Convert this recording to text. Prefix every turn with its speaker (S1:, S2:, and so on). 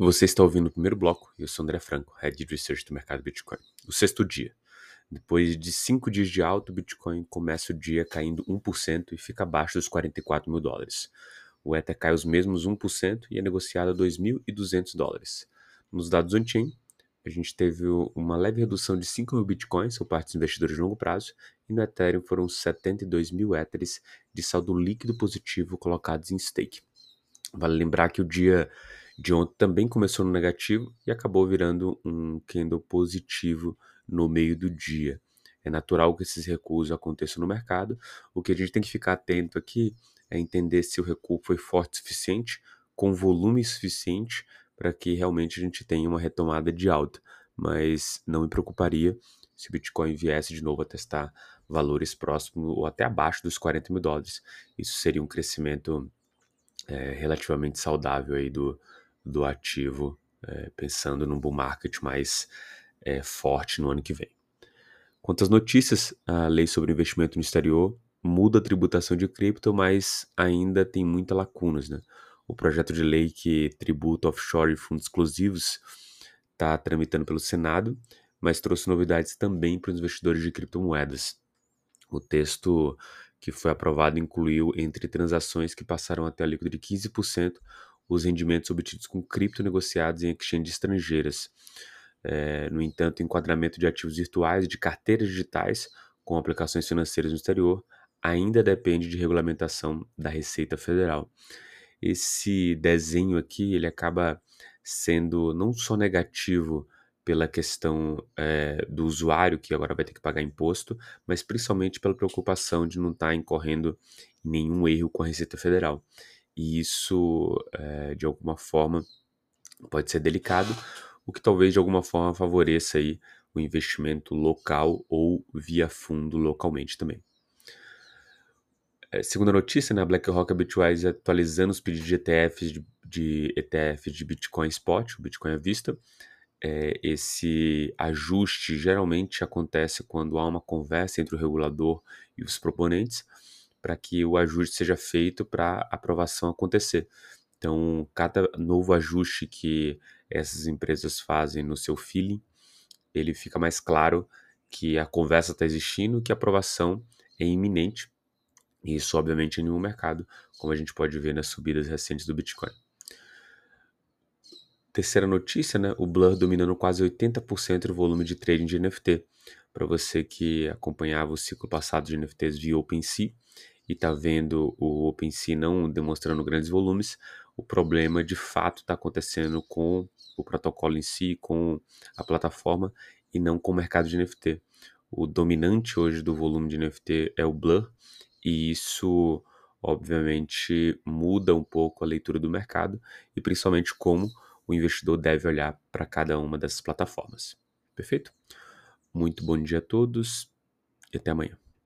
S1: Você está ouvindo o primeiro bloco, eu sou André Franco, Head de Research do mercado Bitcoin. O sexto dia. Depois de cinco dias de alto, o Bitcoin começa o dia caindo 1% e fica abaixo dos 44 mil dólares. O Ether cai os mesmos 1% e é negociado a 2.200 dólares. Nos dados on-chain, a gente teve uma leve redução de 5 mil bitcoins por parte dos investidores de longo prazo, e no Ethereum foram 72 mil Ethers de saldo líquido positivo colocados em stake. Vale lembrar que o dia de ontem também começou no negativo e acabou virando um candle positivo no meio do dia. É natural que esses recuos aconteçam no mercado. O que a gente tem que ficar atento aqui é entender se o recuo foi forte o suficiente, com volume suficiente, para que realmente a gente tenha uma retomada de alta. Mas não me preocuparia se o Bitcoin viesse de novo a testar valores próximos ou até abaixo dos 40 mil dólares. Isso seria um crescimento é, relativamente saudável aí do, do ativo, é, pensando num bull market mais é, forte no ano que vem. Quanto às notícias, a lei sobre investimento no exterior muda a tributação de cripto, mas ainda tem muitas lacunas. Né? O projeto de lei que tributa offshore e fundos exclusivos está tramitando pelo Senado, mas trouxe novidades também para os investidores de criptomoedas. O texto que foi aprovado incluiu, entre transações que passaram até a líquida de 15%, os rendimentos obtidos com cripto negociados em exchanges estrangeiras. É, no entanto, enquadramento de ativos virtuais e de carteiras digitais com aplicações financeiras no exterior ainda depende de regulamentação da Receita Federal. Esse desenho aqui ele acaba sendo não só negativo pela questão é, do usuário que agora vai ter que pagar imposto, mas principalmente pela preocupação de não estar tá incorrendo em nenhum erro com a Receita Federal e isso, é, de alguma forma, pode ser delicado, o que talvez de alguma forma favoreça aí o investimento local ou via fundo localmente também. É, segunda notícia, né, a BlackRock Bitwise atualizando os pedidos de ETFs de, de de Bitcoin Spot, o Bitcoin à vista. É, esse ajuste geralmente acontece quando há uma conversa entre o regulador e os proponentes para que o ajuste seja feito para a aprovação acontecer. Então, cada novo ajuste que essas empresas fazem no seu feeling, ele fica mais claro que a conversa está existindo, que a aprovação é iminente. E isso, obviamente, em nenhum mercado, como a gente pode ver nas subidas recentes do Bitcoin. Terceira notícia, né? O Blur dominando quase 80% do volume de trading de NFT. Para você que acompanhava o ciclo passado de NFTs via OpenSea, e está vendo o OpenSea não demonstrando grandes volumes, o problema de fato está acontecendo com o protocolo em si, com a plataforma e não com o mercado de NFT. O dominante hoje do volume de NFT é o Blur e isso obviamente muda um pouco a leitura do mercado e principalmente como o investidor deve olhar para cada uma dessas plataformas. Perfeito? Muito bom dia a todos e até amanhã.